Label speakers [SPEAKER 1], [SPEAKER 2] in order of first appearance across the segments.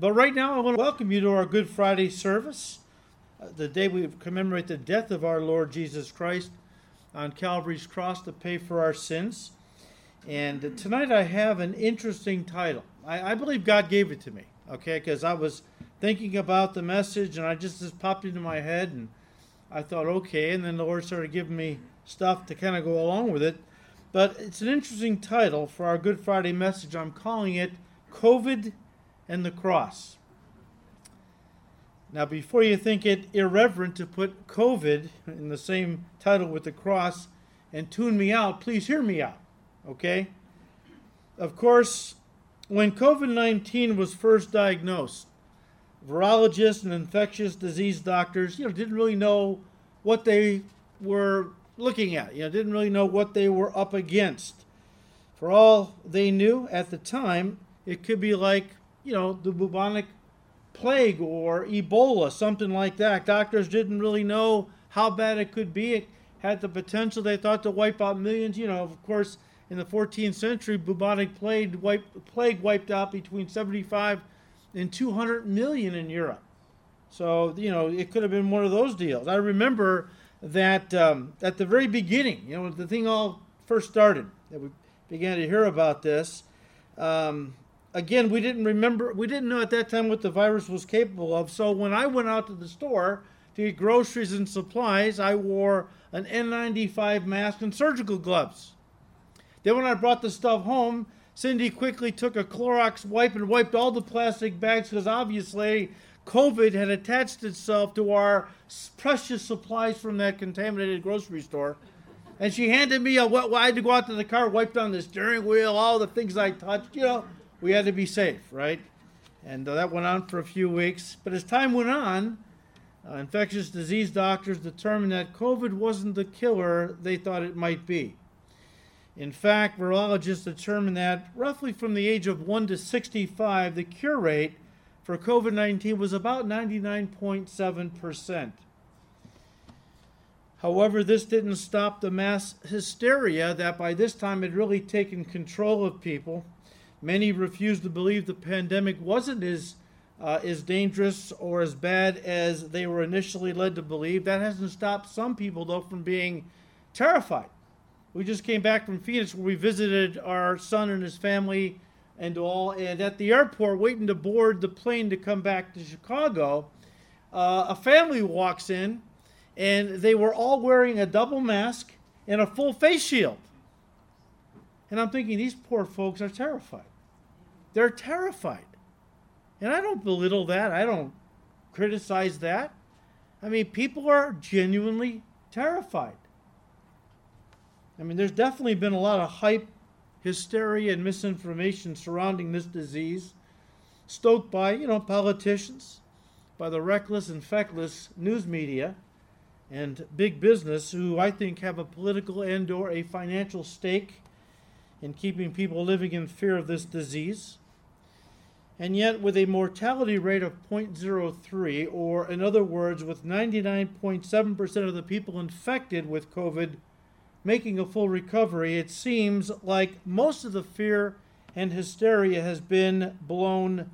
[SPEAKER 1] But right now, I want to welcome you to our Good Friday service, uh, the day we commemorate the death of our Lord Jesus Christ on Calvary's cross to pay for our sins. And tonight I have an interesting title. I, I believe God gave it to me, okay, because I was thinking about the message and I just, just popped into my head and I thought, okay, and then the Lord started giving me stuff to kind of go along with it. But it's an interesting title for our Good Friday message. I'm calling it COVID and the Cross. Now, before you think it irreverent to put COVID in the same title with the cross and tune me out, please hear me out, okay? Of course, when COVID 19 was first diagnosed, virologists and infectious disease doctors, you know, didn't really know what they were looking at. You know, didn't really know what they were up against. For all they knew at the time, it could be like, you know, the bubonic plague or Ebola, something like that. Doctors didn't really know how bad it could be. It had the potential, they thought, to wipe out millions. You know, of course, in the 14th century, bubonic plague wiped, plague wiped out between 75 and 200 million in Europe. So, you know, it could have been one of those deals. I remember that um, at the very beginning, you know, the thing all first started, that we began to hear about this. Um, again, we didn't remember, we didn't know at that time what the virus was capable of. So when I went out to the store to get groceries and supplies, I wore an N95 mask and surgical gloves. Then when I brought the stuff home, Cindy quickly took a Clorox wipe and wiped all the plastic bags because obviously COVID had attached itself to our precious supplies from that contaminated grocery store. And she handed me a what I had to go out to the car, wiped on the steering wheel, all the things I touched. You know, we had to be safe, right? And uh, that went on for a few weeks. But as time went on, uh, infectious disease doctors determined that COVID wasn't the killer they thought it might be. In fact, virologists determined that roughly from the age of 1 to 65, the cure rate for COVID 19 was about 99.7%. However, this didn't stop the mass hysteria that by this time had really taken control of people. Many refused to believe the pandemic wasn't as, uh, as dangerous or as bad as they were initially led to believe. That hasn't stopped some people, though, from being terrified. We just came back from Phoenix where we visited our son and his family and all. And at the airport, waiting to board the plane to come back to Chicago, uh, a family walks in and they were all wearing a double mask and a full face shield. And I'm thinking, these poor folks are terrified. They're terrified. And I don't belittle that. I don't criticize that. I mean, people are genuinely terrified. I mean, there's definitely been a lot of hype, hysteria, and misinformation surrounding this disease, stoked by, you know, politicians, by the reckless and feckless news media, and big business who I think have a political and or a financial stake in keeping people living in fear of this disease. And yet, with a mortality rate of 0.03, or in other words, with 99.7% of the people infected with COVID making a full recovery, it seems like most of the fear and hysteria has been blown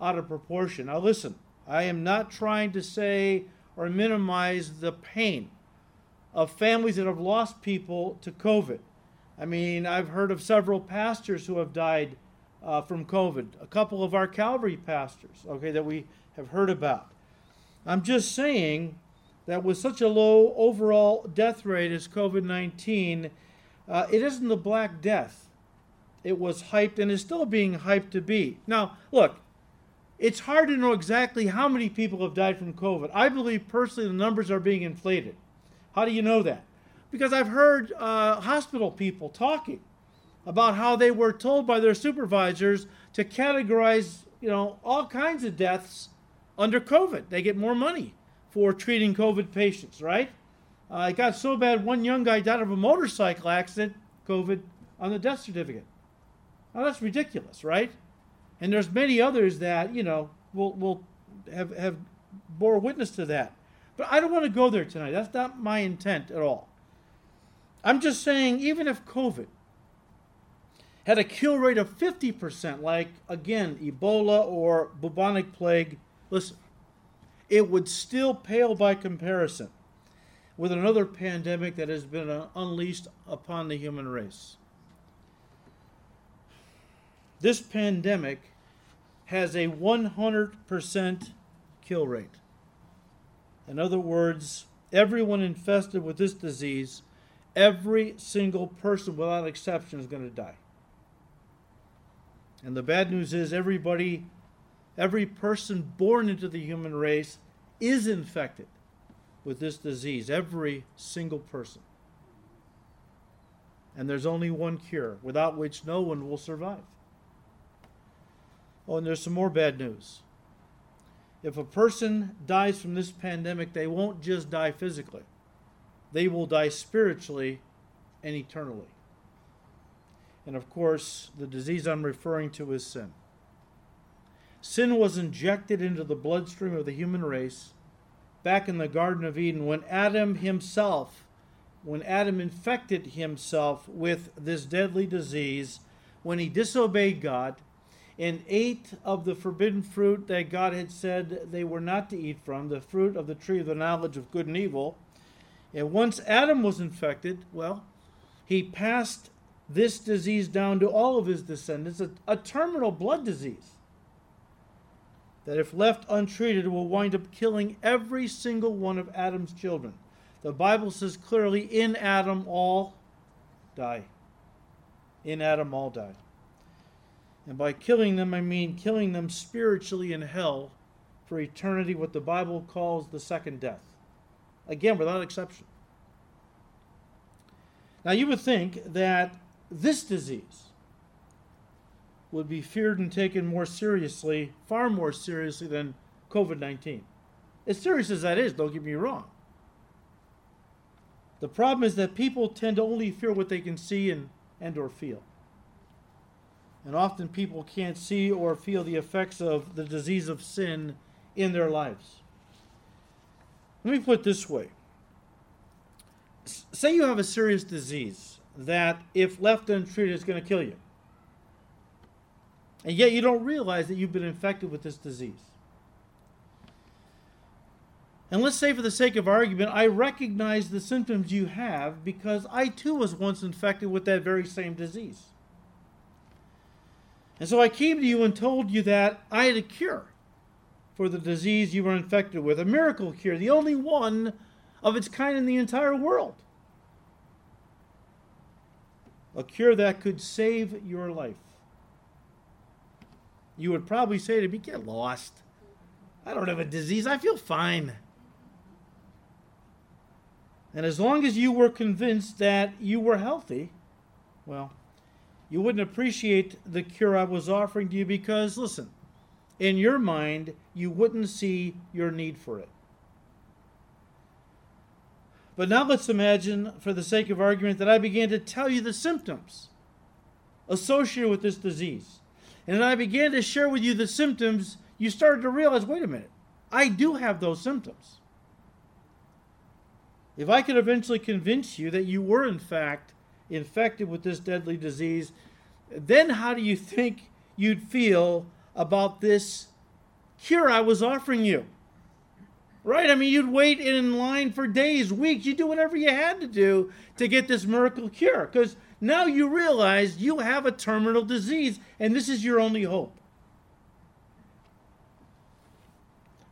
[SPEAKER 1] out of proportion. Now, listen, I am not trying to say or minimize the pain of families that have lost people to COVID. I mean, I've heard of several pastors who have died uh, from COVID, a couple of our Calvary pastors, okay, that we have heard about. I'm just saying that with such a low overall death rate as COVID 19, uh, it isn't the Black Death. It was hyped and is still being hyped to be. Now, look, it's hard to know exactly how many people have died from COVID. I believe personally the numbers are being inflated. How do you know that? Because I've heard uh, hospital people talking about how they were told by their supervisors to categorize, you know, all kinds of deaths under COVID. They get more money for treating COVID patients, right? Uh, it got so bad, one young guy died of a motorcycle accident, COVID, on the death certificate. Now that's ridiculous, right? And there's many others that you know will will have have bore witness to that. But I don't want to go there tonight. That's not my intent at all. I'm just saying, even if COVID had a kill rate of 50%, like again, Ebola or bubonic plague, listen, it would still pale by comparison with another pandemic that has been uh, unleashed upon the human race. This pandemic has a 100% kill rate. In other words, everyone infested with this disease, every single person without exception is going to die. And the bad news is everybody, every person born into the human race is infected with this disease, every single person. And there's only one cure, without which no one will survive. Oh, and there's some more bad news. If a person dies from this pandemic, they won't just die physically, they will die spiritually and eternally. And of course, the disease I'm referring to is sin. Sin was injected into the bloodstream of the human race back in the Garden of Eden when Adam himself, when Adam infected himself with this deadly disease, when he disobeyed God and ate of the forbidden fruit that God had said they were not to eat from, the fruit of the tree of the knowledge of good and evil. And once Adam was infected, well, he passed this disease down to all of his descendants, a, a terminal blood disease that, if left untreated, will wind up killing every single one of Adam's children. The Bible says clearly, in Adam all die. In Adam all die. And by killing them, I mean killing them spiritually in hell for eternity, what the Bible calls the second death. Again, without exception. Now, you would think that this disease would be feared and taken more seriously, far more seriously than COVID 19. As serious as that is, don't get me wrong. The problem is that people tend to only fear what they can see and, and or feel. And often people can't see or feel the effects of the disease of sin in their lives. Let me put it this way. Say you have a serious disease that, if left untreated, is going to kill you. And yet you don't realize that you've been infected with this disease. And let's say, for the sake of argument, I recognize the symptoms you have because I too was once infected with that very same disease. And so I came to you and told you that I had a cure for the disease you were infected with, a miracle cure, the only one of its kind in the entire world a cure that could save your life. You would probably say to me, Get lost. I don't have a disease. I feel fine. And as long as you were convinced that you were healthy, well, you wouldn't appreciate the cure I was offering to you because, listen, in your mind, you wouldn't see your need for it. But now let's imagine, for the sake of argument, that I began to tell you the symptoms associated with this disease. And I began to share with you the symptoms, you started to realize wait a minute, I do have those symptoms. If I could eventually convince you that you were, in fact, infected with this deadly disease, then how do you think you'd feel about this cure I was offering you? Right? I mean, you'd wait in line for days, weeks. You do whatever you had to do to get this miracle cure because now you realize you have a terminal disease and this is your only hope.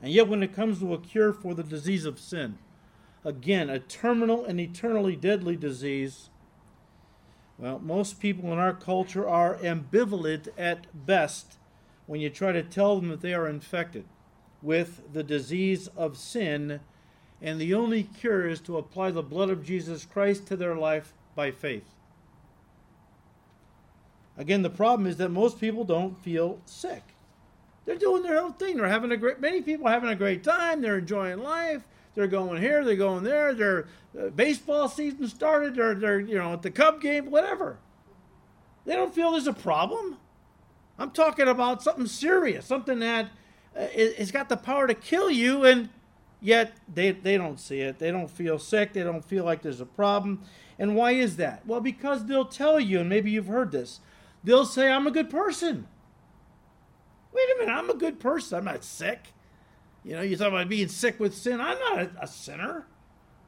[SPEAKER 1] And yet, when it comes to a cure for the disease of sin, again, a terminal and eternally deadly disease, well, most people in our culture are ambivalent at best when you try to tell them that they are infected with the disease of sin, and the only cure is to apply the blood of Jesus Christ to their life by faith. Again, the problem is that most people don't feel sick. They're doing their own thing. They're having a great. Many people having a great time. They're enjoying life. They're going here. They're going there. Their uh, baseball season started. They're, they're you know at the Cub game. Whatever. They don't feel there's a problem. I'm talking about something serious, something that uh, it's got the power to kill you, and yet they, they don't see it. They don't feel sick. They don't feel like there's a problem. And why is that? Well, because they'll tell you, and maybe you've heard this, they'll say, I'm a good person. Wait a minute, I'm a good person. I'm not sick. You know, you talk about being sick with sin. I'm not a, a sinner.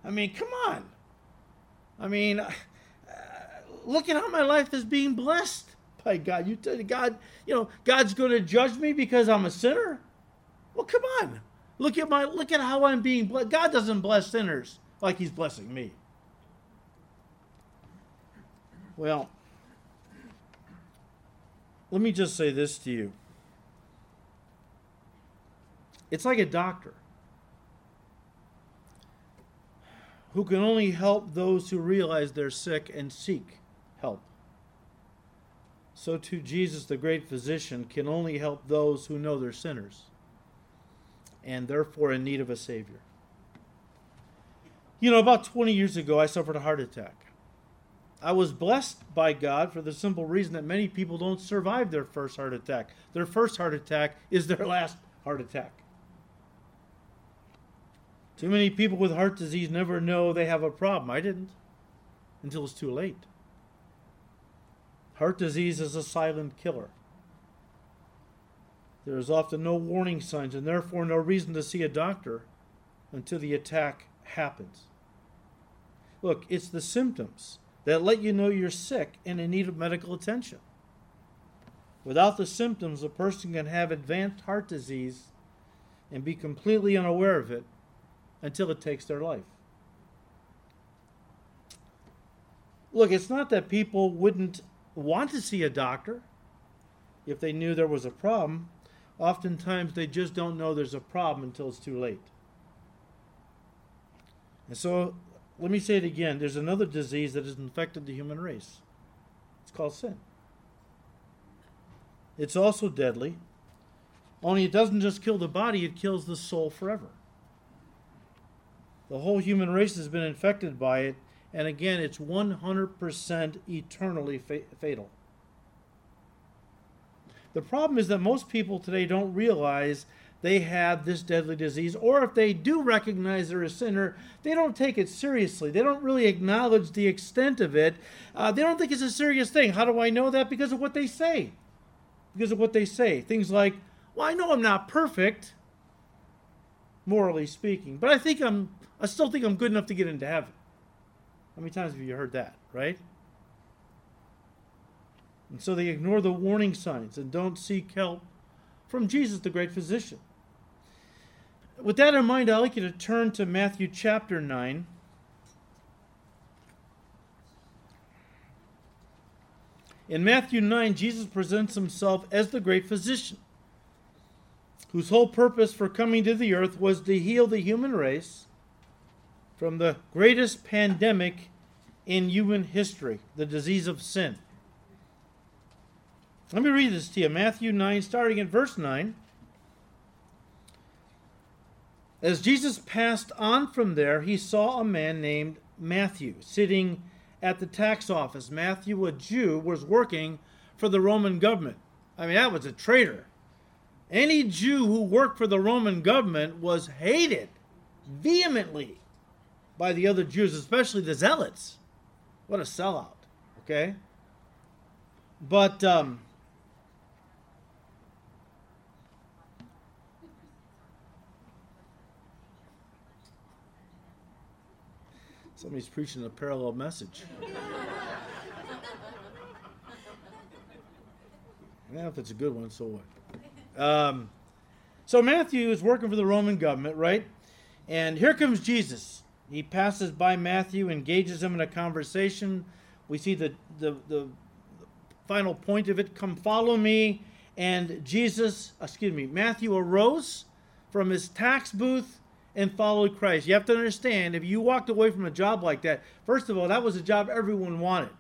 [SPEAKER 1] I mean, come on. I mean, uh, look at how my life is being blessed by God. You tell God, you know, God's going to judge me because I'm a sinner. Well, come on. Look at my look at how I'm being blessed. God doesn't bless sinners like He's blessing me. Well, let me just say this to you. It's like a doctor who can only help those who realize they're sick and seek. So too, Jesus, the great physician, can only help those who know they're sinners and therefore in need of a Savior. You know, about 20 years ago, I suffered a heart attack. I was blessed by God for the simple reason that many people don't survive their first heart attack. Their first heart attack is their last heart attack. Too many people with heart disease never know they have a problem. I didn't until it's too late. Heart disease is a silent killer. There is often no warning signs and therefore no reason to see a doctor until the attack happens. Look, it's the symptoms that let you know you're sick and in need of medical attention. Without the symptoms, a person can have advanced heart disease and be completely unaware of it until it takes their life. Look, it's not that people wouldn't want to see a doctor if they knew there was a problem. Oftentimes, they just don't know there's a problem until it's too late. And so, let me say it again there's another disease that has infected the human race. It's called sin. It's also deadly, only it doesn't just kill the body, it kills the soul forever. The whole human race has been infected by it, and again, it's 100% eternally fa- fatal. The problem is that most people today don't realize they have this deadly disease, or if they do recognize they're a sinner, they don't take it seriously. They don't really acknowledge the extent of it. Uh, they don't think it's a serious thing. How do I know that? Because of what they say. Because of what they say. Things like, well, I know I'm not perfect, morally speaking, but I think I'm I still think I'm good enough to get into heaven. How many times have you heard that, right? And so they ignore the warning signs and don't seek help from Jesus, the great physician. With that in mind, I'd like you to turn to Matthew chapter 9. In Matthew 9, Jesus presents himself as the great physician, whose whole purpose for coming to the earth was to heal the human race from the greatest pandemic in human history, the disease of sin. Let me read this to you Matthew 9, starting at verse 9. As Jesus passed on from there, he saw a man named Matthew sitting at the tax office. Matthew, a Jew, was working for the Roman government. I mean, that was a traitor. Any Jew who worked for the Roman government was hated vehemently by the other Jews, especially the Zealots. What a sellout, okay? But um, somebody's preaching a parallel message. Yeah, if it's a good one, so what? Um, so Matthew is working for the Roman government, right? And here comes Jesus. He passes by Matthew, engages him in a conversation. We see the, the, the final point of it come follow me. And Jesus, excuse me, Matthew arose from his tax booth and followed Christ. You have to understand if you walked away from a job like that, first of all, that was a job everyone wanted.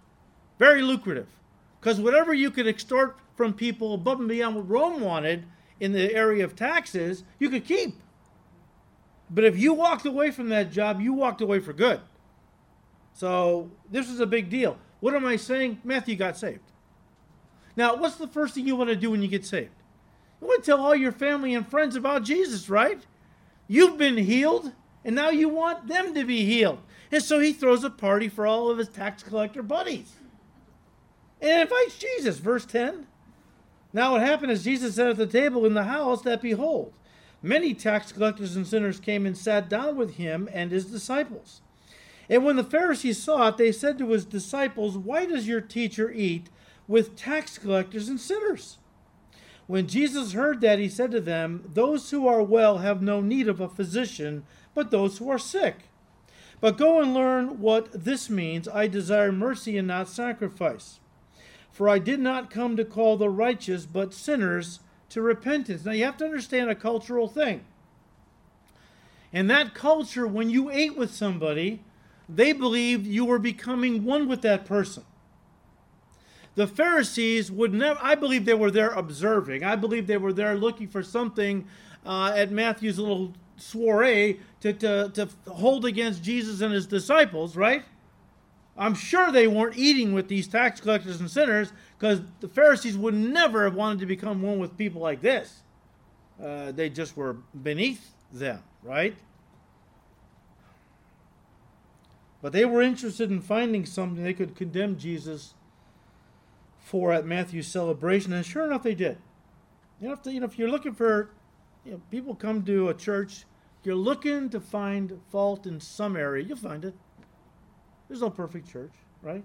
[SPEAKER 1] Very lucrative. Because whatever you could extort from people above and beyond what Rome wanted in the area of taxes, you could keep. But if you walked away from that job, you walked away for good. So this was a big deal. What am I saying? Matthew got saved. Now, what's the first thing you want to do when you get saved? You want to tell all your family and friends about Jesus, right? You've been healed, and now you want them to be healed. And so he throws a party for all of his tax collector buddies. and invites Jesus. Verse 10. Now what happened is Jesus sat at the table in the house that behold, many tax collectors and sinners came and sat down with him and his disciples. And when the Pharisees saw it, they said to his disciples, Why does your teacher eat with tax collectors and sinners? When Jesus heard that, he said to them, Those who are well have no need of a physician, but those who are sick. But go and learn what this means. I desire mercy and not sacrifice. For I did not come to call the righteous, but sinners to repentance. Now you have to understand a cultural thing. In that culture, when you ate with somebody, they believed you were becoming one with that person. The Pharisees would never, I believe they were there observing. I believe they were there looking for something uh, at Matthew's little soiree to, to, to hold against Jesus and his disciples, right? I'm sure they weren't eating with these tax collectors and sinners because the Pharisees would never have wanted to become one with people like this. Uh, they just were beneath them, right? But they were interested in finding something they could condemn Jesus for at Matthew's celebration, and sure enough, they did. You know, if, you know, if you're looking for, you know, people come to a church, you're looking to find fault in some area, you'll find it. There's no perfect church, right?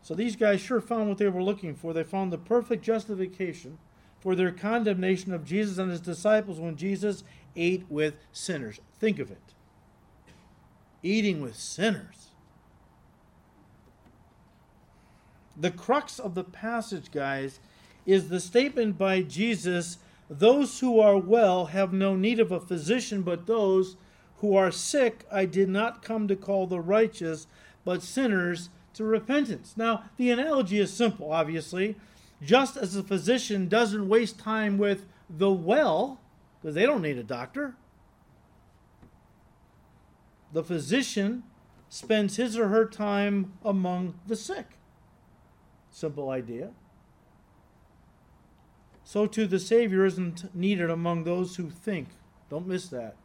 [SPEAKER 1] So these guys sure found what they were looking for. They found the perfect justification for their condemnation of Jesus and his disciples when Jesus ate with sinners. Think of it eating with sinners. The crux of the passage, guys, is the statement by Jesus those who are well have no need of a physician, but those who are sick, I did not come to call the righteous, but sinners to repentance. Now, the analogy is simple, obviously. Just as a physician doesn't waste time with the well, because they don't need a doctor, the physician spends his or her time among the sick. Simple idea. So, too, the Savior isn't needed among those who think. Don't miss that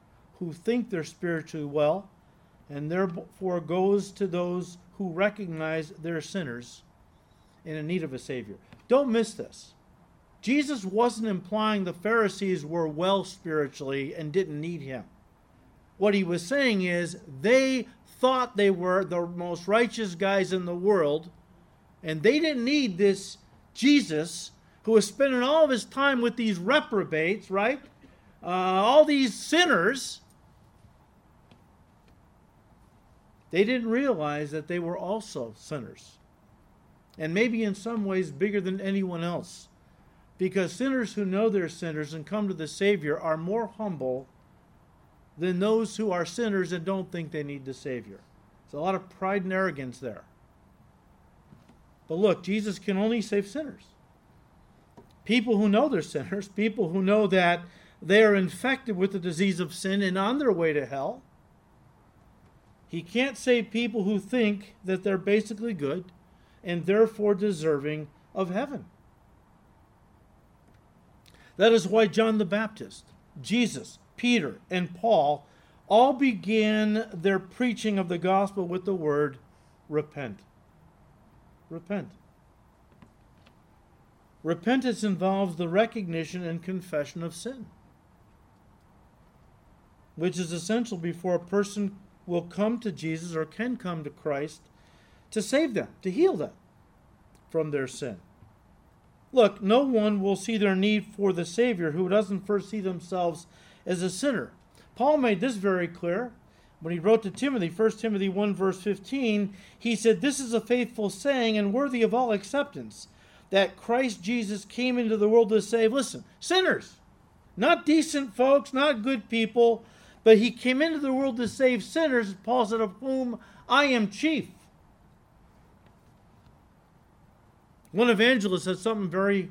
[SPEAKER 1] who think they're spiritually well, and therefore goes to those who recognize they're sinners and in need of a Savior. Don't miss this. Jesus wasn't implying the Pharisees were well spiritually and didn't need him. What he was saying is they thought they were the most righteous guys in the world, and they didn't need this Jesus who was spending all of his time with these reprobates, right? Uh, all these sinners They didn't realize that they were also sinners. And maybe in some ways bigger than anyone else. Because sinners who know they're sinners and come to the Savior are more humble than those who are sinners and don't think they need the Savior. There's a lot of pride and arrogance there. But look, Jesus can only save sinners. People who know they're sinners, people who know that they are infected with the disease of sin and on their way to hell, he can't save people who think that they're basically good and therefore deserving of heaven. That is why John the Baptist, Jesus, Peter, and Paul all began their preaching of the gospel with the word repent. Repent. Repentance involves the recognition and confession of sin, which is essential before a person will come to Jesus or can come to Christ to save them, to heal them from their sin. Look, no one will see their need for the Savior who doesn't first see themselves as a sinner. Paul made this very clear when he wrote to Timothy, 1 Timothy 1, verse 15. He said, This is a faithful saying and worthy of all acceptance that Christ Jesus came into the world to save, listen, sinners, not decent folks, not good people, but he came into the world to save sinners, Paul said, of whom I am chief. One evangelist said something very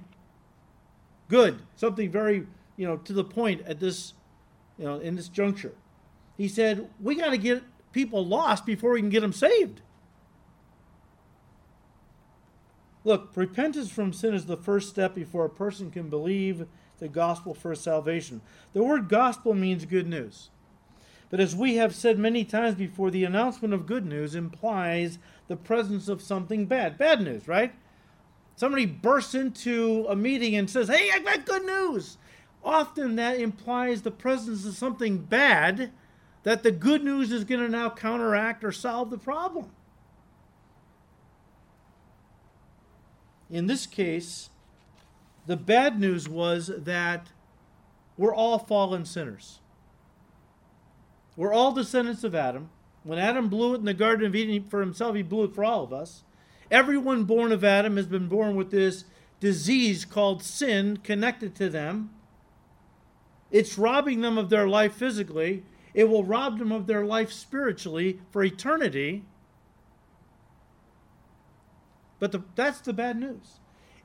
[SPEAKER 1] good, something very, you know, to the point at this, you know, in this juncture. He said, We got to get people lost before we can get them saved. Look, repentance from sin is the first step before a person can believe the gospel for salvation. The word gospel means good news. But as we have said many times before, the announcement of good news implies the presence of something bad. Bad news, right? Somebody bursts into a meeting and says, Hey, I got good news. Often that implies the presence of something bad that the good news is going to now counteract or solve the problem. In this case, the bad news was that we're all fallen sinners. We're all descendants of Adam. When Adam blew it in the Garden of Eden for himself, he blew it for all of us. Everyone born of Adam has been born with this disease called sin connected to them. It's robbing them of their life physically. It will rob them of their life spiritually for eternity. But the, that's the bad news.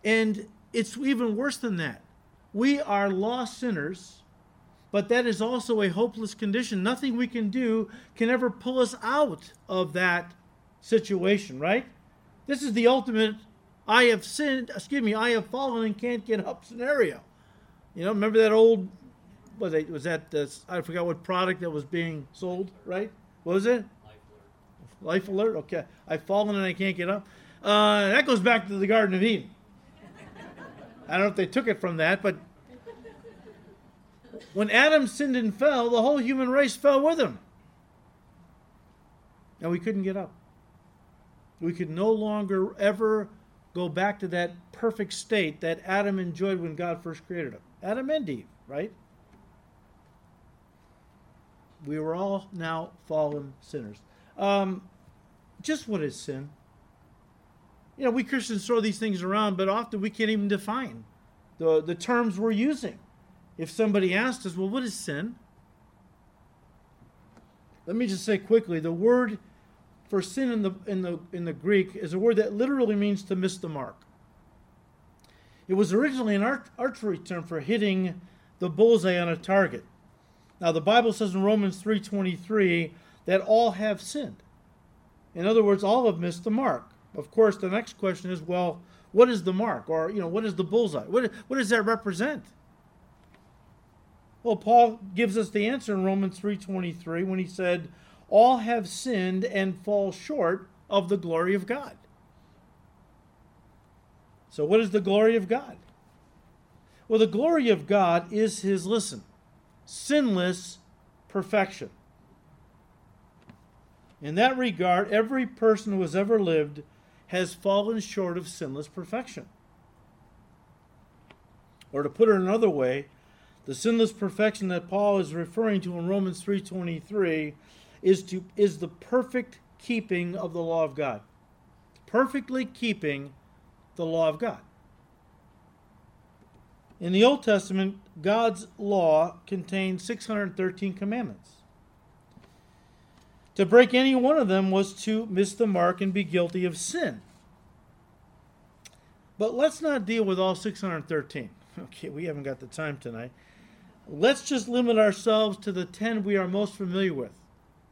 [SPEAKER 1] And it's even worse than that. We are lost sinners, but that is also a hopeless condition. Nothing we can do can ever pull us out of that situation, right? This is the ultimate I have sinned, excuse me, I have fallen and can't get up scenario. You know, remember that old, was, it, was that, I forgot what product that was being sold, right? What was it?
[SPEAKER 2] Life alert.
[SPEAKER 1] Life alert? Okay. I've fallen and I can't get up. Uh, that goes back to the Garden of Eden. I don't know if they took it from that, but when Adam sinned and fell, the whole human race fell with him. And we couldn't get up. We could no longer ever go back to that perfect state that Adam enjoyed when God first created him. Adam and Eve, right? We were all now fallen sinners. Um, just what is sin? You know, we Christians throw these things around, but often we can't even define the, the terms we're using. If somebody asked us, well, what is sin? Let me just say quickly the word for sin in the, in the, in the Greek is a word that literally means to miss the mark. It was originally an archery term for hitting the bullseye on a target. Now the Bible says in Romans 3:23 that all have sinned. In other words, all have missed the mark. Of course, the next question is, well, what is the mark? Or, you know, what is the bullseye? What, what does that represent? Well, Paul gives us the answer in Romans 3:23 when he said, "All have sinned and fall short of the glory of God." So, what is the glory of God? Well, the glory of God is his listen, sinless perfection. In that regard, every person who has ever lived has fallen short of sinless perfection. Or to put it another way, the sinless perfection that Paul is referring to in Romans 3:23 is to is the perfect keeping of the law of God. Perfectly keeping the law of God. In the Old Testament, God's law contained 613 commandments. To break any one of them was to miss the mark and be guilty of sin. But let's not deal with all 613. Okay, we haven't got the time tonight. Let's just limit ourselves to the 10 we are most familiar with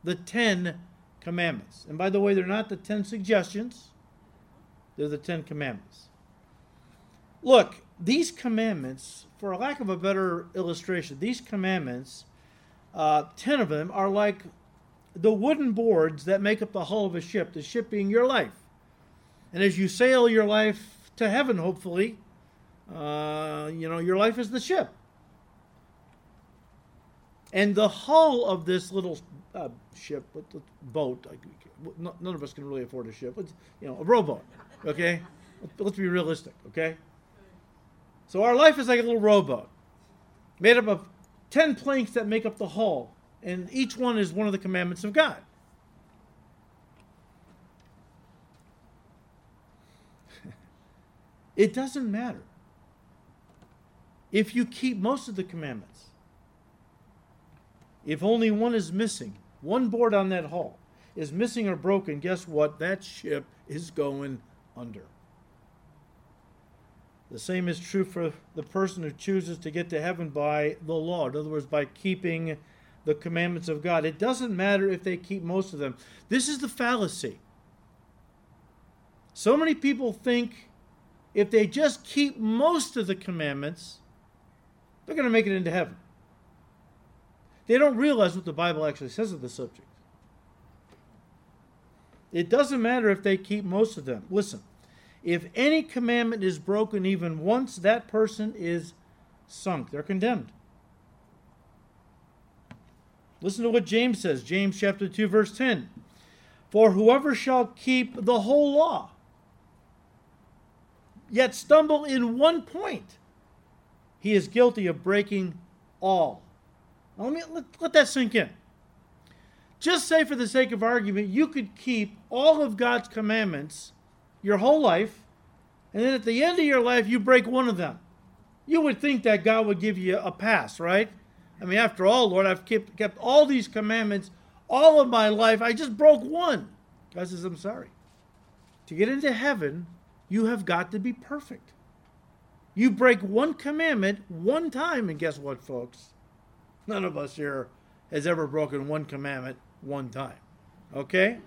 [SPEAKER 1] the 10 commandments. And by the way, they're not the 10 suggestions, they're the 10 commandments. Look, these commandments, for a lack of a better illustration, these commandments, uh, 10 of them, are like the wooden boards that make up the hull of a ship, the ship being your life. And as you sail your life to heaven, hopefully. Uh, you know, your life is the ship. And the hull of this little uh, ship, boat, none of us can really afford a ship, but, you know, a rowboat, okay? Let's be realistic, okay? So our life is like a little rowboat made up of 10 planks that make up the hull, and each one is one of the commandments of God. It doesn't matter. If you keep most of the commandments, if only one is missing, one board on that hull is missing or broken, guess what? That ship is going under. The same is true for the person who chooses to get to heaven by the law, in other words, by keeping the commandments of God. It doesn't matter if they keep most of them. This is the fallacy. So many people think if they just keep most of the commandments, they're going to make it into heaven. They don't realize what the Bible actually says of the subject. It doesn't matter if they keep most of them. Listen, if any commandment is broken even once, that person is sunk. They're condemned. Listen to what James says, James chapter 2 verse 10. For whoever shall keep the whole law, yet stumble in one point, he is guilty of breaking all. Let me let, let that sink in. Just say, for the sake of argument, you could keep all of God's commandments your whole life, and then at the end of your life, you break one of them. You would think that God would give you a pass, right? I mean, after all, Lord, I've kept, kept all these commandments all of my life. I just broke one. God says, I'm sorry. To get into heaven, you have got to be perfect. You break one commandment one time, and guess what, folks? None of us here has ever broken one commandment one time. Okay?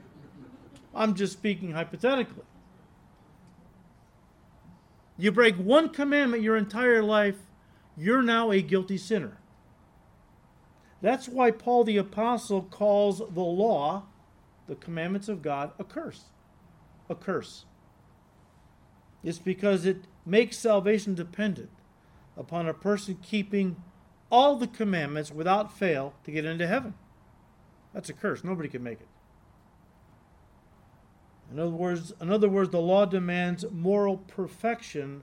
[SPEAKER 1] I'm just speaking hypothetically. You break one commandment your entire life, you're now a guilty sinner. That's why Paul the Apostle calls the law, the commandments of God, a curse. A curse. It's because it makes salvation dependent upon a person keeping all the commandments without fail to get into heaven. That's a curse. Nobody can make it. In other words, in other words, the law demands moral perfection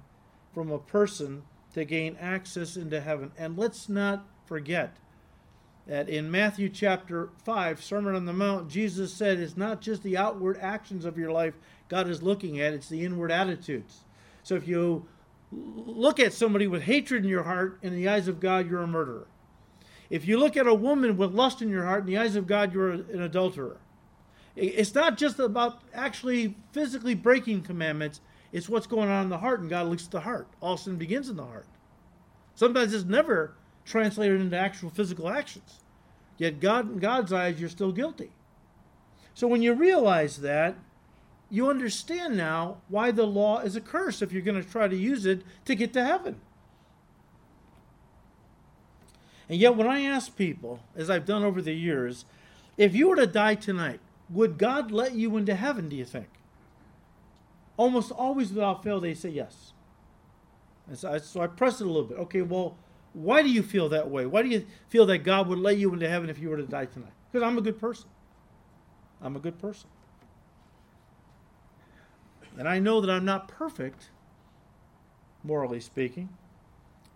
[SPEAKER 1] from a person to gain access into heaven. And let's not forget that in Matthew chapter 5, Sermon on the Mount, Jesus said it's not just the outward actions of your life God is looking at, it's the inward attitudes. So if you look at somebody with hatred in your heart, in the eyes of God, you're a murderer. If you look at a woman with lust in your heart, in the eyes of God, you're an adulterer. It's not just about actually physically breaking commandments, it's what's going on in the heart, and God looks at the heart. All sin begins in the heart. Sometimes it's never translated into actual physical actions. Yet God in God's eyes, you're still guilty. So when you realize that, you understand now why the law is a curse if you're going to try to use it to get to heaven. And yet, when I ask people, as I've done over the years, if you were to die tonight, would God let you into heaven, do you think? Almost always without fail, they say yes. And so I, so I press it a little bit. Okay, well, why do you feel that way? Why do you feel that God would let you into heaven if you were to die tonight? Because I'm a good person. I'm a good person. And I know that I'm not perfect, morally speaking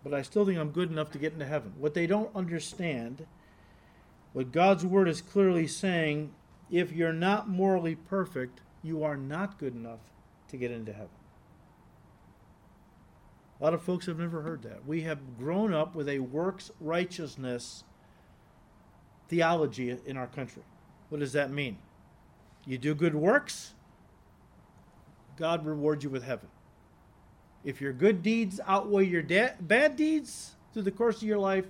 [SPEAKER 1] but I still think I'm good enough to get into heaven. What they don't understand, what God's word is clearly saying, if you're not morally perfect, you are not good enough to get into heaven. A lot of folks have never heard that. We have grown up with a works righteousness theology in our country. What does that mean? You do good works, God rewards you with heaven. If your good deeds outweigh your da- bad deeds through the course of your life,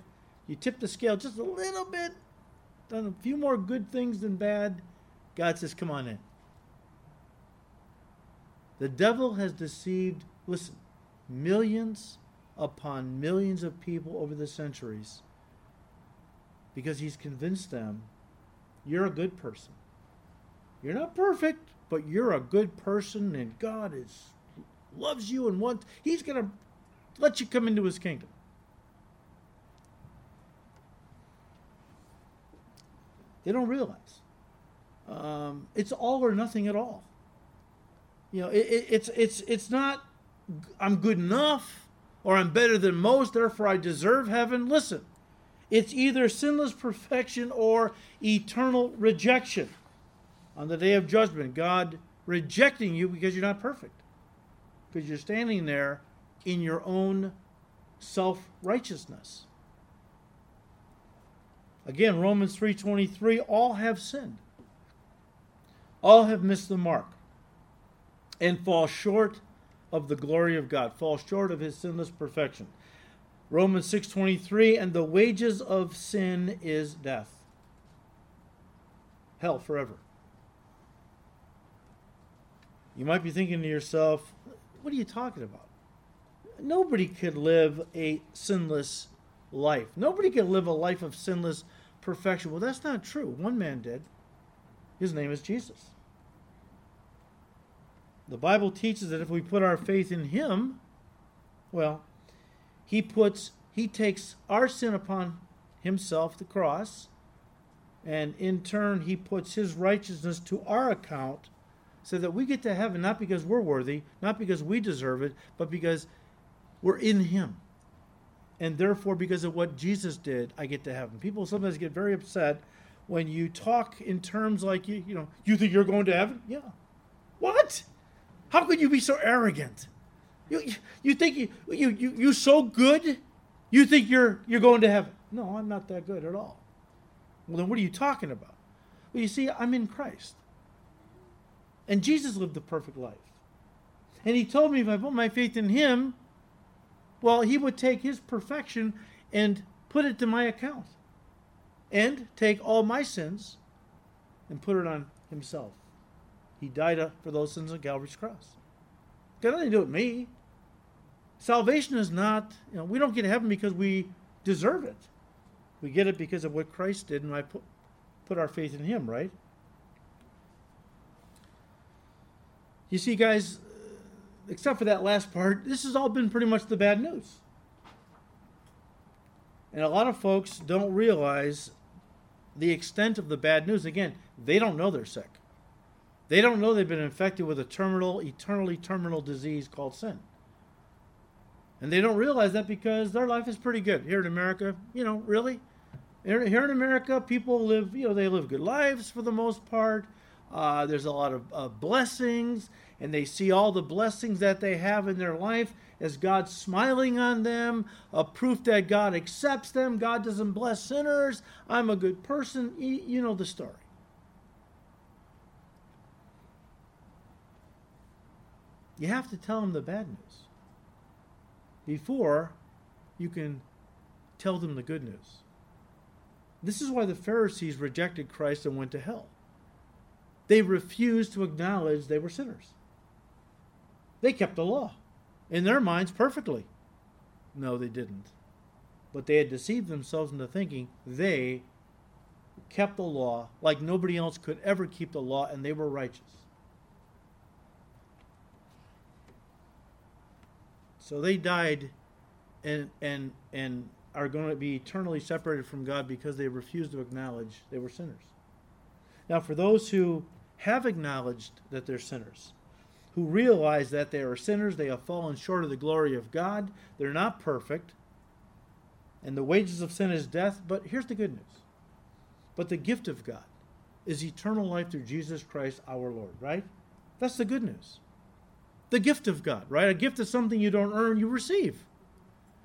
[SPEAKER 1] you tip the scale just a little bit, done a few more good things than bad, God says, Come on in. The devil has deceived, listen, millions upon millions of people over the centuries because he's convinced them you're a good person. You're not perfect, but you're a good person and God is loves you and wants, he's going to let you come into his kingdom. They don't realize. Um, it's all or nothing at all. You know, it, it, it's it's it's not. I'm good enough, or I'm better than most, therefore I deserve heaven. Listen, it's either sinless perfection or eternal rejection. On the day of judgment, God rejecting you because you're not perfect because you're standing there in your own self righteousness. Again, Romans 3:23 all have sinned. All have missed the mark and fall short of the glory of God, fall short of his sinless perfection. Romans 6:23 and the wages of sin is death. Hell forever. You might be thinking to yourself, what are you talking about? Nobody could live a sinless life. Nobody could live a life of sinless perfection. Well, that's not true. One man did. His name is Jesus. The Bible teaches that if we put our faith in him, well, he puts he takes our sin upon himself, the cross, and in turn he puts his righteousness to our account so that we get to heaven not because we're worthy, not because we deserve it, but because we're in him. And therefore, because of what Jesus did, I get to heaven. People sometimes get very upset when you talk in terms like you, you know, you think you're going to heaven? Yeah. What? How could you be so arrogant? You, you think you, you, you, you so good, you think you're, you're going to heaven. No, I'm not that good at all. Well, then what are you talking about? Well, you see, I'm in Christ. And Jesus lived the perfect life. And he told me if I put my faith in him, well, he would take his perfection and put it to my account and take all my sins and put it on himself. He died uh, for those sins on Calvary's cross. Got nothing to do with me. Salvation is not, you know, we don't get to heaven because we deserve it. We get it because of what Christ did and I put, put our faith in him, right? You see, guys, uh, except for that last part, this has all been pretty much the bad news. And a lot of folks don't realize the extent of the bad news. Again, they don't know they're sick. They don't know they've been infected with a terminal, eternally terminal disease called sin. And they don't realize that because their life is pretty good here in America. You know, really? Here in America, people live, you know, they live good lives for the most part. Uh, there's a lot of uh, blessings, and they see all the blessings that they have in their life as God smiling on them, a proof that God accepts them. God doesn't bless sinners. I'm a good person. You know the story. You have to tell them the bad news before you can tell them the good news. This is why the Pharisees rejected Christ and went to hell. They refused to acknowledge they were sinners. They kept the law in their minds perfectly. No, they didn't. But they had deceived themselves into thinking they kept the law like nobody else could ever keep the law, and they were righteous. So they died and and and are going to be eternally separated from God because they refused to acknowledge they were sinners. Now, for those who have acknowledged that they're sinners, who realize that they are sinners, they have fallen short of the glory of God, they're not perfect, and the wages of sin is death. But here's the good news. But the gift of God is eternal life through Jesus Christ our Lord, right? That's the good news the gift of God, right? A gift is something you don't earn, you receive.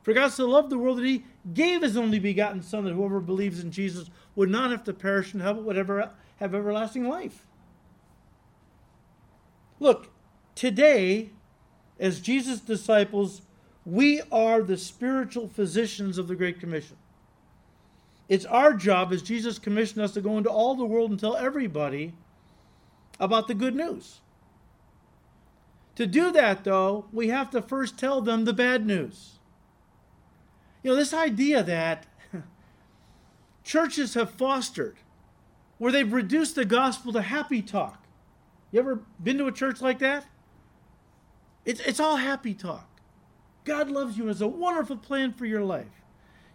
[SPEAKER 1] For God so loved the world that he gave his only begotten Son, that whoever believes in Jesus would not have to perish in hell, but would ever have everlasting life. Look, today, as Jesus' disciples, we are the spiritual physicians of the Great Commission. It's our job, as Jesus commissioned us, to go into all the world and tell everybody about the good news. To do that, though, we have to first tell them the bad news. You know, this idea that churches have fostered, where they've reduced the gospel to happy talk. You ever been to a church like that? It's, it's all happy talk. God loves you and has a wonderful plan for your life.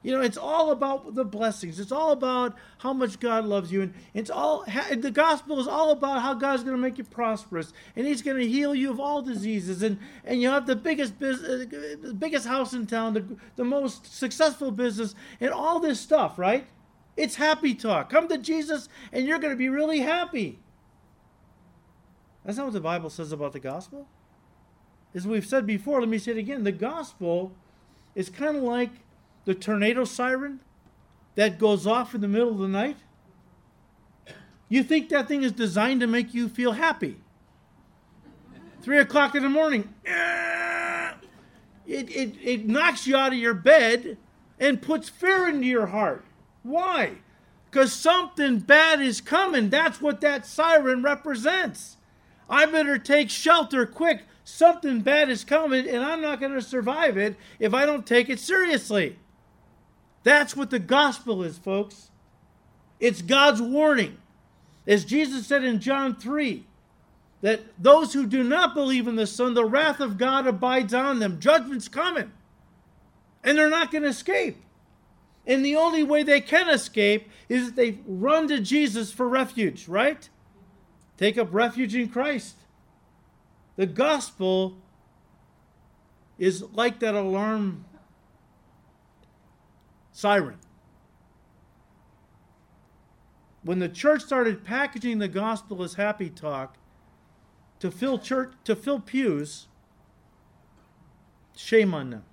[SPEAKER 1] You know, it's all about the blessings. It's all about how much God loves you, and it's all the gospel is all about how God's going to make you prosperous, and He's going to heal you of all diseases, and and you have the biggest business, uh, the biggest house in town, the the most successful business, and all this stuff, right? It's happy talk. Come to Jesus, and you're going to be really happy. That's not what the Bible says about the gospel. As we've said before, let me say it again: the gospel is kind of like the tornado siren that goes off in the middle of the night? You think that thing is designed to make you feel happy? Three o'clock in the morning, it, it, it knocks you out of your bed and puts fear into your heart. Why? Because something bad is coming. That's what that siren represents. I better take shelter quick. Something bad is coming, and I'm not going to survive it if I don't take it seriously. That's what the gospel is, folks. It's God's warning. As Jesus said in John 3, that those who do not believe in the Son, the wrath of God abides on them. Judgment's coming. And they're not going to escape. And the only way they can escape is if they run to Jesus for refuge, right? Take up refuge in Christ. The gospel is like that alarm siren. When the church started packaging the gospel as happy talk to fill church to fill pews, shame on them.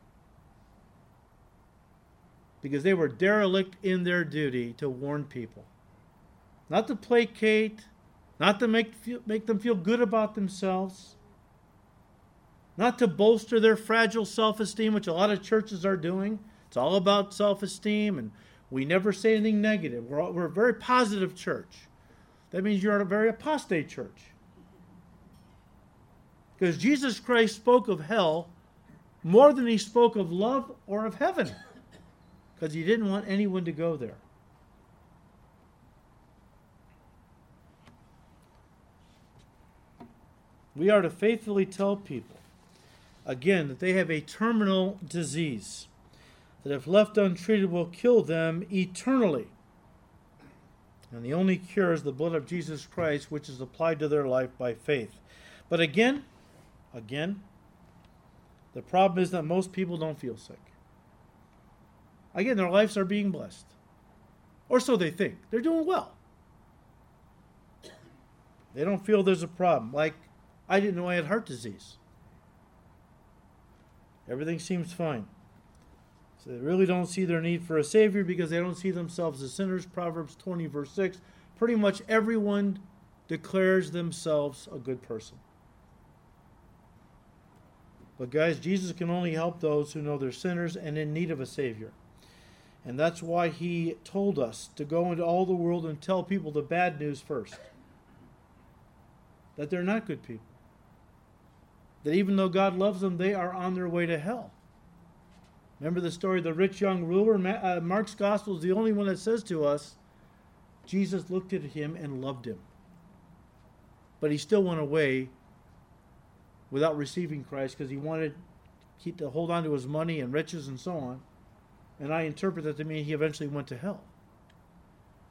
[SPEAKER 1] Because they were derelict in their duty to warn people. Not to placate, not to make, make them feel good about themselves, not to bolster their fragile self esteem, which a lot of churches are doing. It's all about self esteem, and we never say anything negative. We're, we're a very positive church. That means you're a very apostate church. Because Jesus Christ spoke of hell more than he spoke of love or of heaven, because he didn't want anyone to go there. We are to faithfully tell people, again, that they have a terminal disease that, if left untreated, will kill them eternally. And the only cure is the blood of Jesus Christ, which is applied to their life by faith. But again, again, the problem is that most people don't feel sick. Again, their lives are being blessed. Or so they think. They're doing well. They don't feel there's a problem. Like, I didn't know I had heart disease. Everything seems fine. So they really don't see their need for a Savior because they don't see themselves as sinners. Proverbs 20, verse 6. Pretty much everyone declares themselves a good person. But, guys, Jesus can only help those who know they're sinners and in need of a Savior. And that's why He told us to go into all the world and tell people the bad news first that they're not good people. That even though God loves them, they are on their way to hell. Remember the story of the rich young ruler? Uh, Mark's gospel is the only one that says to us, Jesus looked at him and loved him. But he still went away without receiving Christ because he wanted keep to hold on to his money and riches and so on. And I interpret that to mean he eventually went to hell.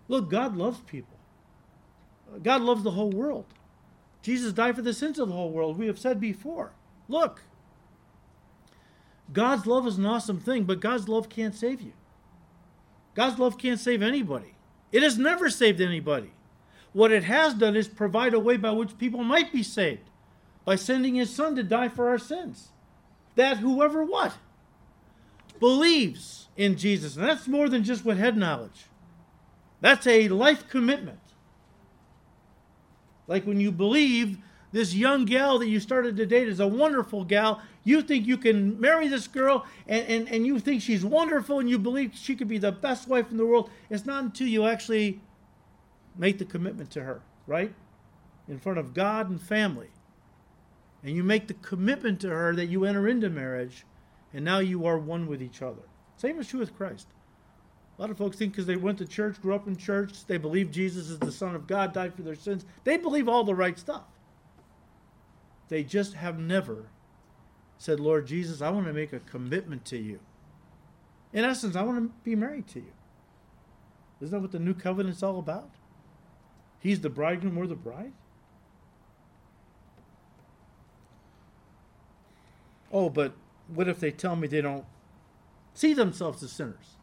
[SPEAKER 1] Look, God loves people. God loves the whole world. Jesus died for the sins of the whole world. We have said before. Look, God's love is an awesome thing, but God's love can't save you. God's love can't save anybody. It has never saved anybody. What it has done is provide a way by which people might be saved by sending his son to die for our sins. That whoever what? Believes in Jesus. And that's more than just with head knowledge. That's a life commitment. Like when you believe this young gal that you started to date is a wonderful gal. You think you can marry this girl and, and, and you think she's wonderful and you believe she could be the best wife in the world. It's not until you actually make the commitment to her, right? In front of God and family. And you make the commitment to her that you enter into marriage and now you are one with each other. Same is true with Christ. A lot of folks think because they went to church, grew up in church, they believe Jesus is the Son of God, died for their sins. They believe all the right stuff. They just have never said, Lord Jesus, I want to make a commitment to you. In essence, I want to be married to you. Isn't that what the new covenant's all about? He's the bridegroom, we're the bride. Oh, but what if they tell me they don't see themselves as sinners?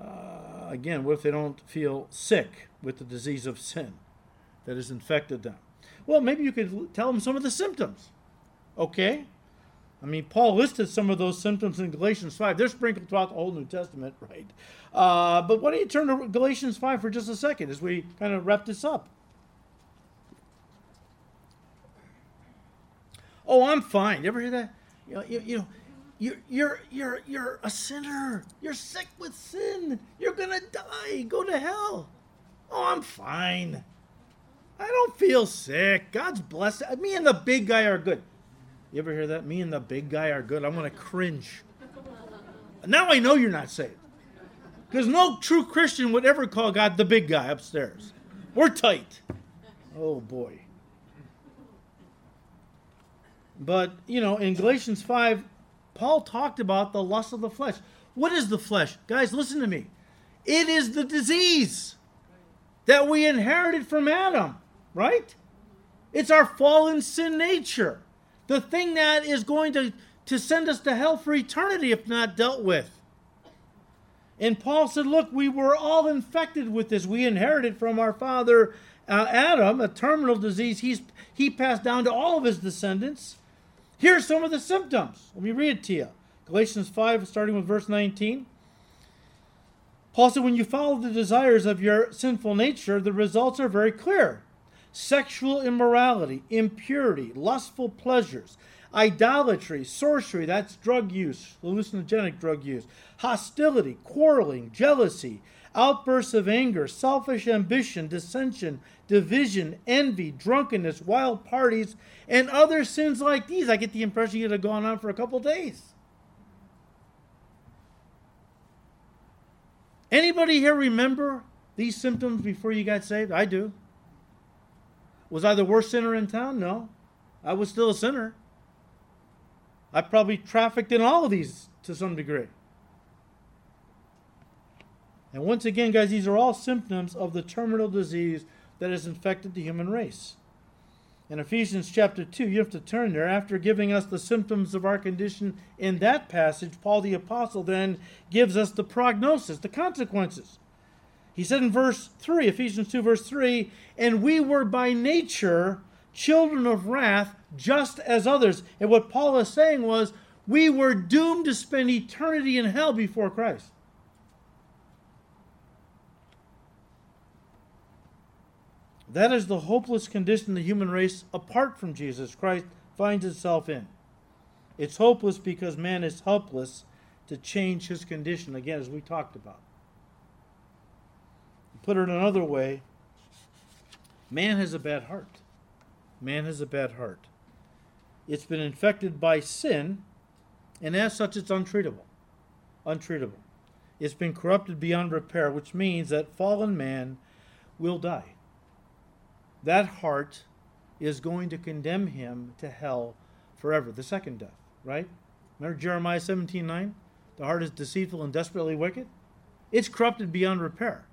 [SPEAKER 1] Uh, again, what if they don't feel sick with the disease of sin that has infected them? Well, maybe you could tell them some of the symptoms. Okay? I mean, Paul listed some of those symptoms in Galatians 5. They're sprinkled throughout the whole New Testament, right? Uh, but why don't you turn to Galatians 5 for just a second as we kind of wrap this up? Oh, I'm fine. You ever hear that? You know, you, you know you're, you're, you're, you're a sinner. You're sick with sin. You're to die. Go to hell. Oh, I'm fine. I don't feel sick. God's blessed. Me and the big guy are good. You ever hear that? Me and the big guy are good. I'm to cringe. Now I know you're not saved. Because no true Christian would ever call God the big guy upstairs. We're tight. Oh boy. But, you know, in Galatians 5, Paul talked about the lust of the flesh. What is the flesh? Guys, listen to me. It is the disease that we inherited from Adam, right? It's our fallen sin nature. The thing that is going to, to send us to hell for eternity if not dealt with. And Paul said, Look, we were all infected with this. We inherited from our father uh, Adam a terminal disease he's, he passed down to all of his descendants. Here are some of the symptoms. Let me read it to you. Galatians 5, starting with verse 19. Paul said, When you follow the desires of your sinful nature, the results are very clear sexual immorality, impurity, lustful pleasures, idolatry, sorcery that's drug use, hallucinogenic drug use, hostility, quarreling, jealousy, outbursts of anger, selfish ambition, dissension, division, envy, drunkenness, wild parties, and other sins like these. I get the impression it had gone on for a couple days. Anybody here remember these symptoms before you got saved? I do. Was I the worst sinner in town? No. I was still a sinner. I probably trafficked in all of these to some degree. And once again, guys, these are all symptoms of the terminal disease that has infected the human race. In Ephesians chapter 2, you have to turn there. After giving us the symptoms of our condition in that passage, Paul the Apostle then gives us the prognosis, the consequences. He said in verse 3, Ephesians 2, verse 3, and we were by nature children of wrath, just as others. And what Paul is saying was, we were doomed to spend eternity in hell before Christ. That is the hopeless condition the human race, apart from Jesus Christ, finds itself in. It's hopeless because man is helpless to change his condition, again, as we talked about. Put it another way, man has a bad heart. Man has a bad heart. It's been infected by sin, and as such, it's untreatable. Untreatable. It's been corrupted beyond repair, which means that fallen man will die that heart is going to condemn him to hell forever, the second death, right? Remember Jeremiah 17 9? The heart is deceitful and desperately wicked. It's corrupted beyond repair.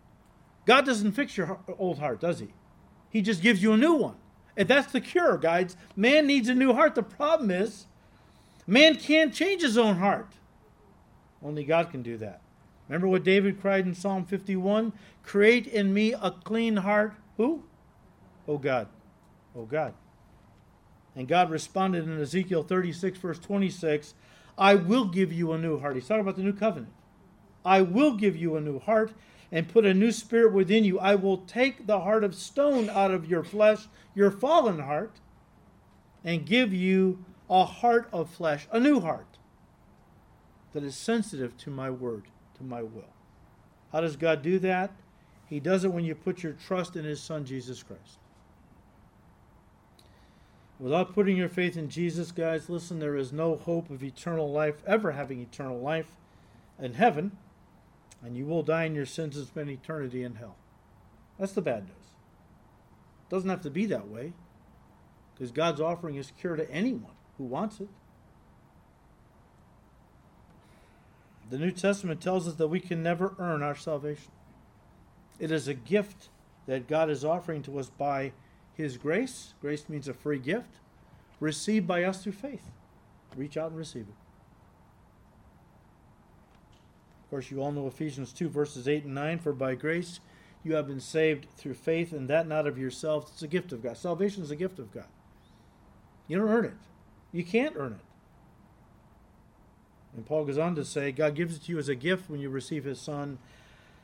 [SPEAKER 1] God doesn't fix your old heart, does he? He just gives you a new one. And that's the cure, guys. Man needs a new heart. The problem is, man can't change his own heart. Only God can do that. Remember what David cried in Psalm 51? Create in me a clean heart. Who? O God, O God. And God responded in Ezekiel 36, verse 26, I will give you a new heart. He's talking about the new covenant. I will give you a new heart and put a new spirit within you. I will take the heart of stone out of your flesh, your fallen heart, and give you a heart of flesh, a new heart that is sensitive to my word, to my will. How does God do that? He does it when you put your trust in His Son, Jesus Christ. Without putting your faith in Jesus, guys, listen, there is no hope of eternal life, ever having eternal life in heaven, and you will die in your sins and spend eternity in hell. That's the bad news. It doesn't have to be that way, because God's offering His cure to anyone who wants it. The New Testament tells us that we can never earn our salvation. It is a gift that God is offering to us by his grace, grace means a free gift, received by us through faith. Reach out and receive it. Of course, you all know Ephesians 2, verses 8 and 9 For by grace you have been saved through faith, and that not of yourselves. It's a gift of God. Salvation is a gift of God. You don't earn it, you can't earn it. And Paul goes on to say, God gives it to you as a gift when you receive his Son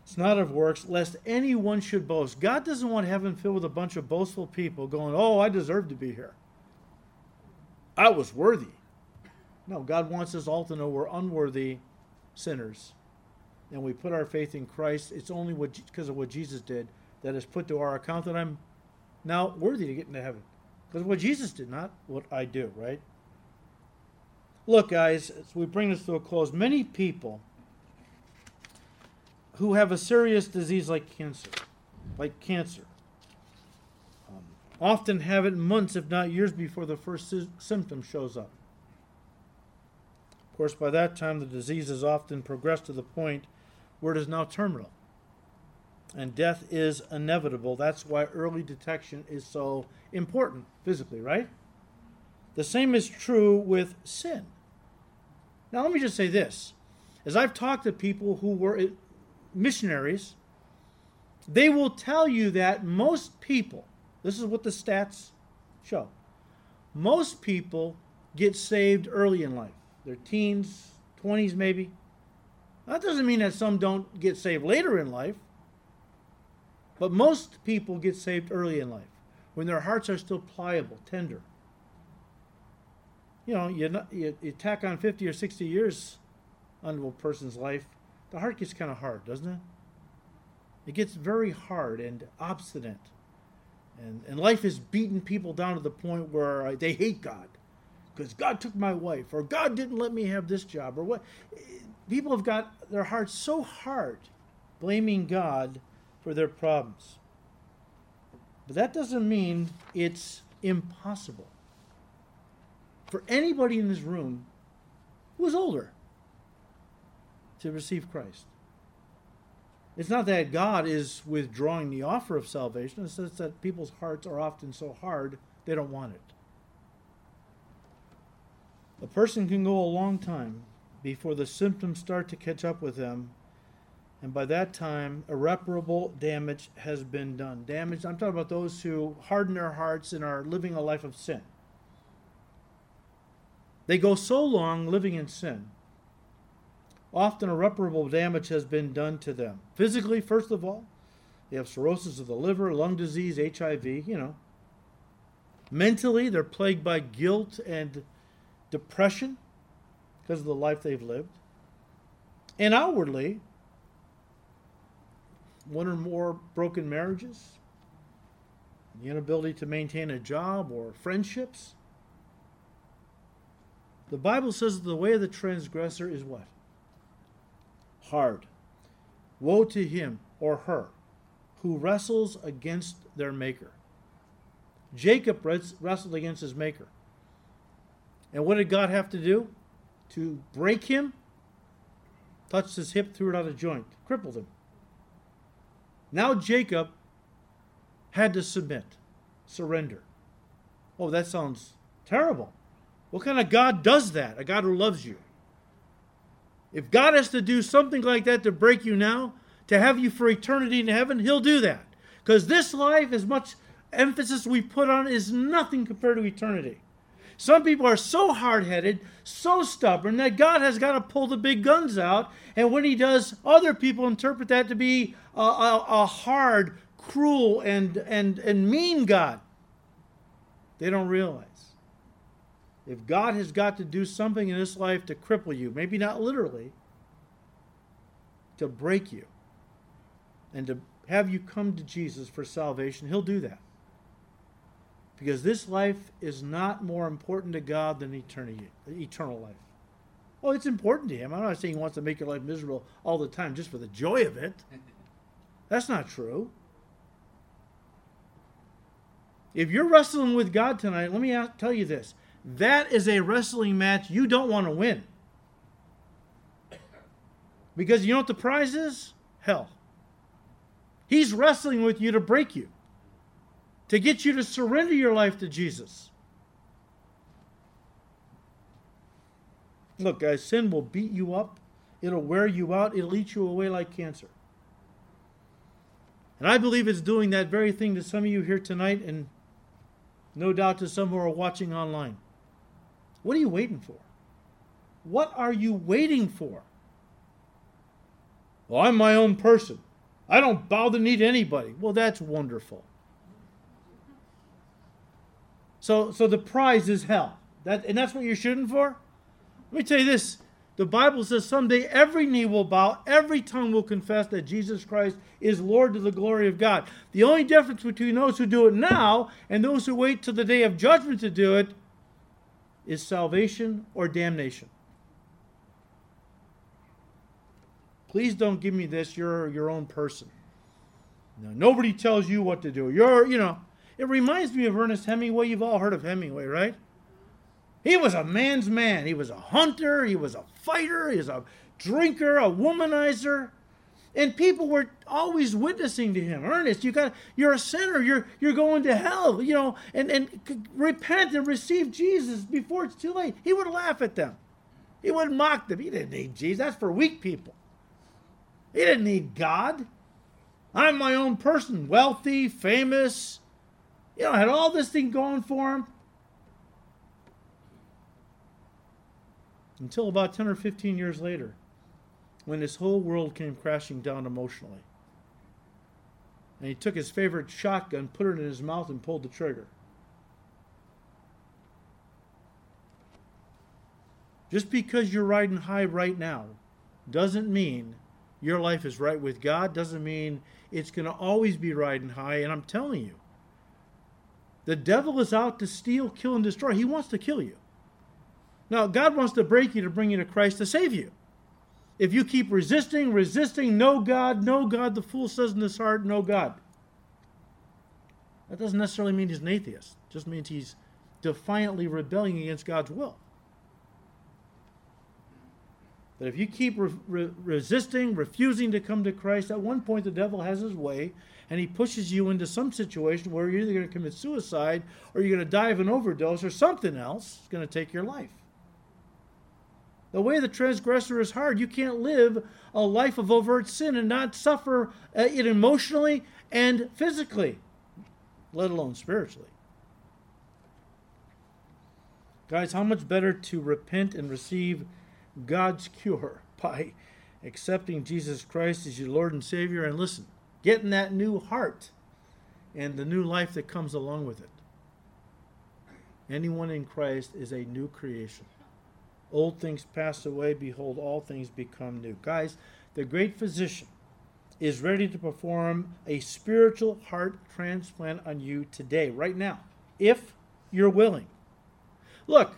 [SPEAKER 1] it's not of works, lest anyone should boast. God doesn't want heaven filled with a bunch of boastful people going, Oh, I deserve to be here. I was worthy. No, God wants us all to know we're unworthy sinners. And we put our faith in Christ. It's only because of what Jesus did that is put to our account that I'm now worthy to get into heaven. Because what Jesus did, not what I do, right? Look, guys, as we bring this to a close, many people who have a serious disease like cancer, like cancer, um, often have it months, if not years, before the first sy- symptom shows up. Of course, by that time, the disease has often progressed to the point where it is now terminal. And death is inevitable. That's why early detection is so important physically, right? The same is true with sin. Now, let me just say this. As I've talked to people who were missionaries, they will tell you that most people, this is what the stats show, most people get saved early in life. Their teens, 20s maybe. That doesn't mean that some don't get saved later in life, but most people get saved early in life when their hearts are still pliable, tender. You know, you, you, tack on 50 or 60 years onto a person's life, the heart gets kind of hard, doesn't it? It gets very hard and obstinate. And, and life has beaten people down to the point where they hate God because God took my wife or God didn't let me have this job or what. People have got their hearts so hard blaming God for their problems. But that doesn't mean it's impossible for anybody in this room who is older to receive Christ. It's not that God is withdrawing the offer of salvation, it's just that people's hearts are often so hard they don't want it. A person can go a long time before the symptoms start to catch up with them, and by that time, irreparable damage has been done. Damage, I'm talking about those who harden their hearts and are living a life of sin. They go so long living in sin often irreparable damage has been done to them. Physically, first of all, they have cirrhosis of the liver, lung disease, HIV, you know. Mentally, they're plagued by guilt and depression because of the life they've lived. And outwardly, one or more broken marriages, the inability to maintain a job or friendships. The Bible says that the way of the transgressor is what? Hard. Woe to him or her who wrestles against their Maker. Jacob wrestled against his Maker. And what did God have to do? To break him? Touched his hip, threw it out of joint, crippled him. Now Jacob had to submit, surrender. Oh, that sounds terrible. What kind of God does that? A God who loves you. If God has to do something like that to break you now, to have you for eternity in heaven, He'll do that. Because this life, as much emphasis we put on, is nothing compared to eternity. Some people are so hard headed, so stubborn, that God has got to pull the big guns out. And when He does, other people interpret that to be a, a, a hard, cruel, and, and, and mean God. They don't realize if God has got to do something in this life to cripple you, maybe not literally, to break you, and to have you come to Jesus for salvation, He'll do that. Because this life is not more important to God than eternity, eternal life. Oh, it's important to Him. I'm not saying He wants to make your life miserable all the time just for the joy of it. That's not true. If you're wrestling with God tonight, let me ask, tell you this that is a wrestling match you don't want to win. Because you know what the prize is? Hell. He's wrestling with you to break you, to get you to surrender your life to Jesus. Look, guys, sin will beat you up, it'll wear you out, it'll eat you away like cancer. And I believe it's doing that very thing to some of you here tonight, and no doubt to some who are watching online. What are you waiting for? What are you waiting for? Well, I'm my own person. I don't bow the knee to anybody. Well, that's wonderful. So, so the prize is hell. That, and that's what you're shooting for? Let me tell you this. The Bible says someday every knee will bow, every tongue will confess that Jesus Christ is Lord to the glory of God. The only difference between those who do it now and those who wait till the day of judgment to do it is salvation or damnation. Please don't give me this. You're your own person. No, nobody tells you what to do. You're, you know, it reminds me of Ernest Hemingway. You've all heard of Hemingway, right? He was a man's man. He was a hunter. He was a fighter. He was a drinker, a womanizer. And people were always witnessing to him. Ernest, you got you're a sinner. You're you're going to hell, you know, and, and repent and receive Jesus before it's too late. He would laugh at them. He would mock them. He didn't need Jesus. That's for weak people. He didn't need God. I'm my own person, wealthy, famous. You know, had all this thing going for him. Until about 10 or 15 years later, when his whole world came crashing down emotionally. And he took his favorite shotgun, put it in his mouth, and pulled the trigger. Just because you're riding high right now doesn't mean your life is right with God, doesn't mean it's going to always be riding high. And I'm telling you, the devil is out to steal, kill, and destroy. He wants to kill you. Now, God wants to break you to bring you to Christ to save you. If you keep resisting, resisting, no God, no God, the fool says in his heart, no God. That doesn't necessarily mean he's an atheist. It just means he's defiantly rebelling against God's will. But if you keep re- re- resisting, refusing to come to Christ, at one point the devil has his way and he pushes you into some situation where you're either going to commit suicide or you're going to die of an overdose or something else is going to take your life. The way of the transgressor is hard. You can't live a life of overt sin and not suffer uh, it emotionally and physically, let alone spiritually. Guys, how much better to repent and receive God's cure by accepting Jesus Christ as your Lord and Savior and listen, getting that new heart and the new life that comes along with it. Anyone in Christ is a new creation. Old things pass away, behold, all things become new. Guys, the great physician is ready to perform a spiritual heart transplant on you today, right now, if you're willing. Look,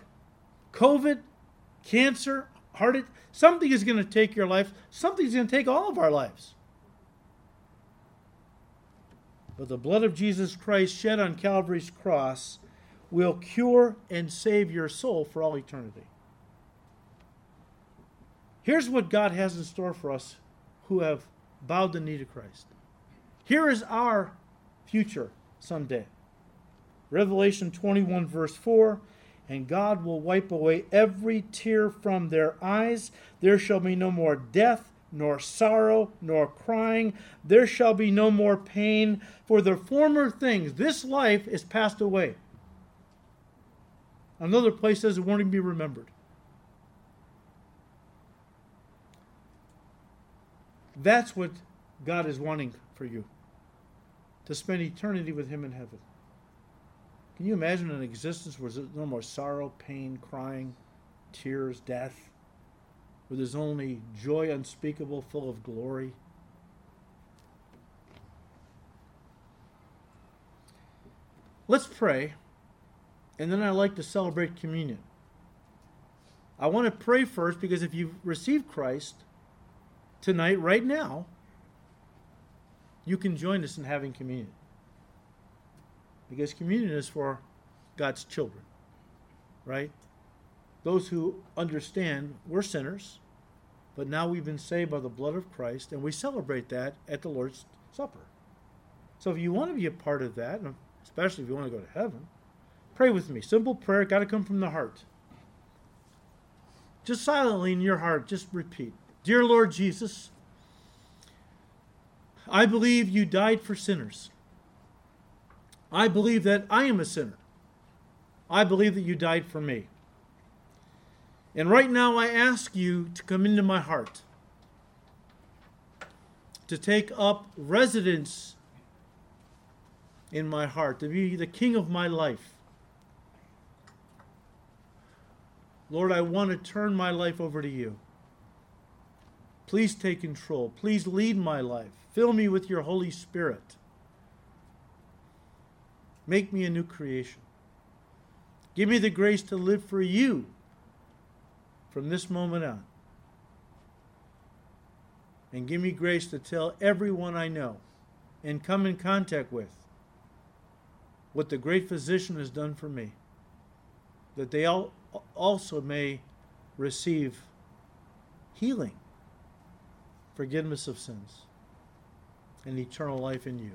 [SPEAKER 1] COVID, cancer, heart, something is going to take your life, something's going to take all of our lives. But the blood of Jesus Christ shed on Calvary's cross will cure and save your soul for all eternity. Here's what God has in store for us who have bowed the knee to Christ. Here is our future someday. Revelation 21, verse 4 And God will wipe away every tear from their eyes. There shall be no more death, nor sorrow, nor crying. There shall be no more pain, for the former things, this life, is passed away. Another place says it won't even be remembered. That's what God is wanting for you to spend eternity with Him in heaven. Can you imagine an existence where there's no more sorrow, pain, crying, tears, death, where there's only joy unspeakable, full of glory? Let's pray, and then I like to celebrate communion. I want to pray first because if you've received Christ, tonight, right now, you can join us in having communion. Because communion is for God's children, right? Those who understand we're sinners, but now we've been saved by the blood of Christ, and we celebrate that at the Lord's Supper. So if you want to be a part of that, especially if you want to go to heaven, pray with me. Simple prayer, got to come from the heart. Just silently in your heart, just repeat Dear Lord Jesus, I believe you died for sinners. I believe that I am a sinner. I believe that you died for me. And right now I ask you to come into my heart, to take up residence in my heart, to be the king of my life. Lord, I want to turn my life over to you. Please take control. Please lead my life. Fill me with your Holy Spirit. Make me a new creation. Give me the grace to live for you from this moment on. And give me grace to tell everyone I know and come in contact with what the great physician has done for me, that they all also may receive healing, forgiveness of sins, and eternal life in you.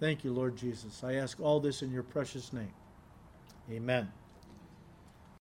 [SPEAKER 1] Thank you, Lord Jesus. I ask all this in your precious name. Amen.